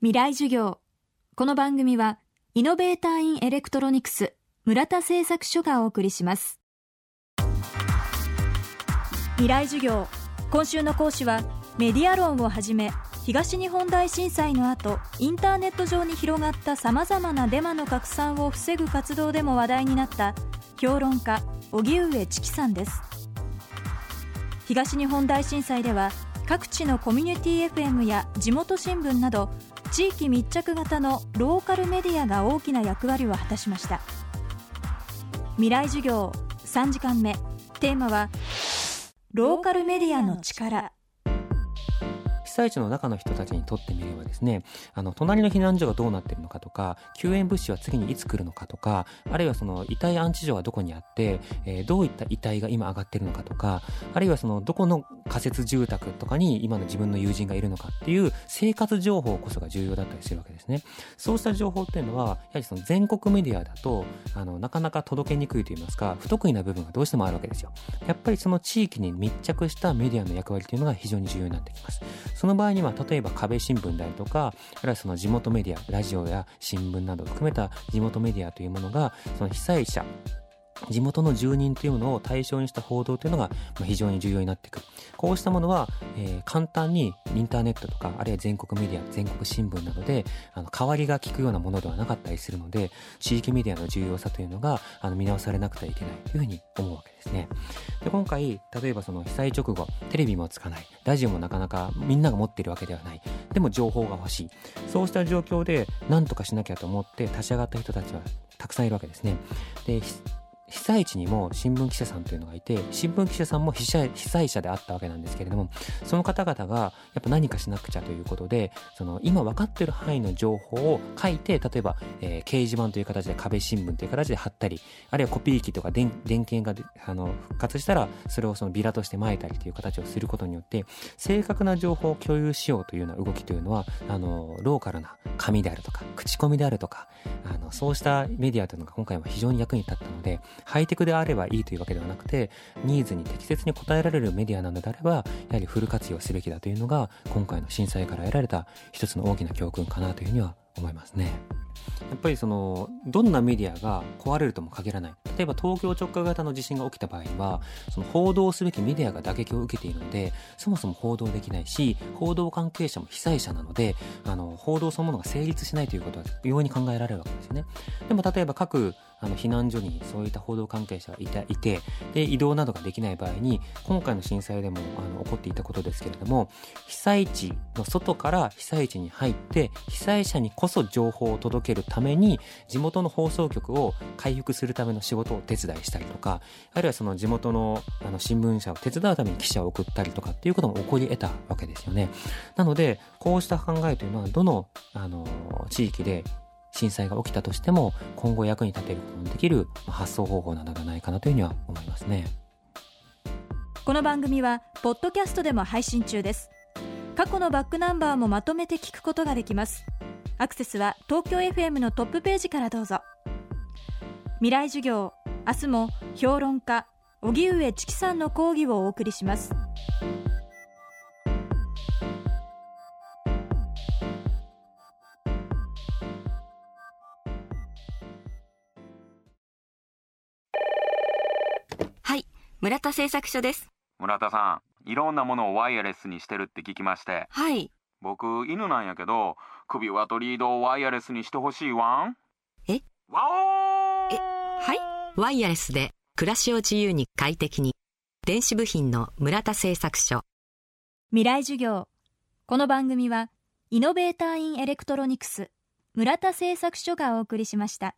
未来授業この番組はイノベーターインエレクトロニクス村田製作所がお送りします。未来授業今週の講師はメディア論をはじめ東日本大震災の後インターネット上に広がったさまざまなデマの拡散を防ぐ活動でも話題になった評論家荻上チキさんです。東日本大震災では各地のコミュニティ FM や地元新聞など地域密着型のローカルメディアが大きな役割を果たしました。未来授業3時間目。テーマはローカルメディアの力。災地の中の人たちにとってみればですね、あの、隣の避難所がどうなってるのかとか、救援物資は次にいつ来るのかとか、あるいはその遺体安置所はどこにあって、えー、どういった遺体が今上がってるのかとか、あるいはその、どこの仮設住宅とかに今の自分の友人がいるのかっていう生活情報こそが重要だったりするわけですね。そうした情報っていうのは、やはりその全国メディアだと、あの、なかなか届けにくいと言いますか、不得意な部分がどうしてもあるわけですよ。やっぱりその地域に密着したメディアの役割というのが非常に重要になってきます。その場合には、例えば壁新聞であるとか、あるいはその地元メディア、ラジオや新聞などを含めた地元メディアというものが、その被災者、地元の住人というものを対象にした報道というのが非常に重要になっていく。こうしたものは、えー、簡単にインターネットとか、あるいは全国メディア、全国新聞などで、あの、代わりが効くようなものではなかったりするので、地域メディアの重要さというのが、あの、見直されなくてはいけないというふうに思うわけですね。で、今回、例えばその被災直後、テレビもつかない、ラジオもなかなかみんなが持っているわけではない。でも情報が欲しい。そうした状況で、何とかしなきゃと思って立ち上がった人たちはたくさんいるわけですね。で、被災地にも新聞記者さんというのがいて、新聞記者さんも被災者であったわけなんですけれども、その方々がやっぱ何かしなくちゃということで、その今分かっている範囲の情報を書いて、例えば、えー、掲示板という形で壁新聞という形で貼ったり、あるいはコピー機とか電電源があの復活したら、それをそのビラとして撒いたりという形をすることによって、正確な情報を共有しようというような動きというのは、あの、ローカルな紙であるとか、口コミであるとか、あの、そうしたメディアというのが今回は非常に役に立ったので、ハイテクであればいいというわけではなくて、ニーズに適切に応えられるメディアなのであれば、やはりフル活用すべきだというのが、今回の震災から得られた一つの大きな教訓かなというふうには思いますね。やっぱりその、どんなメディアが壊れるとも限らない。例えば東京直下型の地震が起きた場合には、その報道すべきメディアが打撃を受けているので、そもそも報道できないし、報道関係者も被災者なので、あの、報道そのものが成立しないということは容易に考えられるわけですよね。でも例えば各あの避難所にそういった報道関係者がいたいてで移動などができない場合に今回の震災でもあの起こっていたことですけれども被災地の外から被災地に入って被災者にこそ情報を届けけるために地元の放送局を回復するための仕事を手伝いしたりとかあるいはその地元のあの新聞社を手伝うために記者を送ったりとかっていうことも起こり得たわけですよね。なのでこうした考えというのはどのあの地域で震災が起きたとしても今後役に立てることのできる発想方法なのではないかなというふうには思いますね。この番組はポッドキャストでも配信中です。過去のバックナンバーもまとめて聞くことができます。アクセスは東京 FM のトップページからどうぞ未来授業明日も評論家荻上チキさんの講義をお送りします村田製作所です。村田さん、いろんなものをワイヤレスにしてるって聞きまして。はい。僕、犬なんやけど、首輪とリードをワイヤレスにしてほしいわん。え？ワオーえ、はい？ワイヤレスで暮らしを自由に快適に。電子部品の村田製作所。未来授業。この番組は、イノベーターインエレクトロニクス、村田製作所がお送りしました。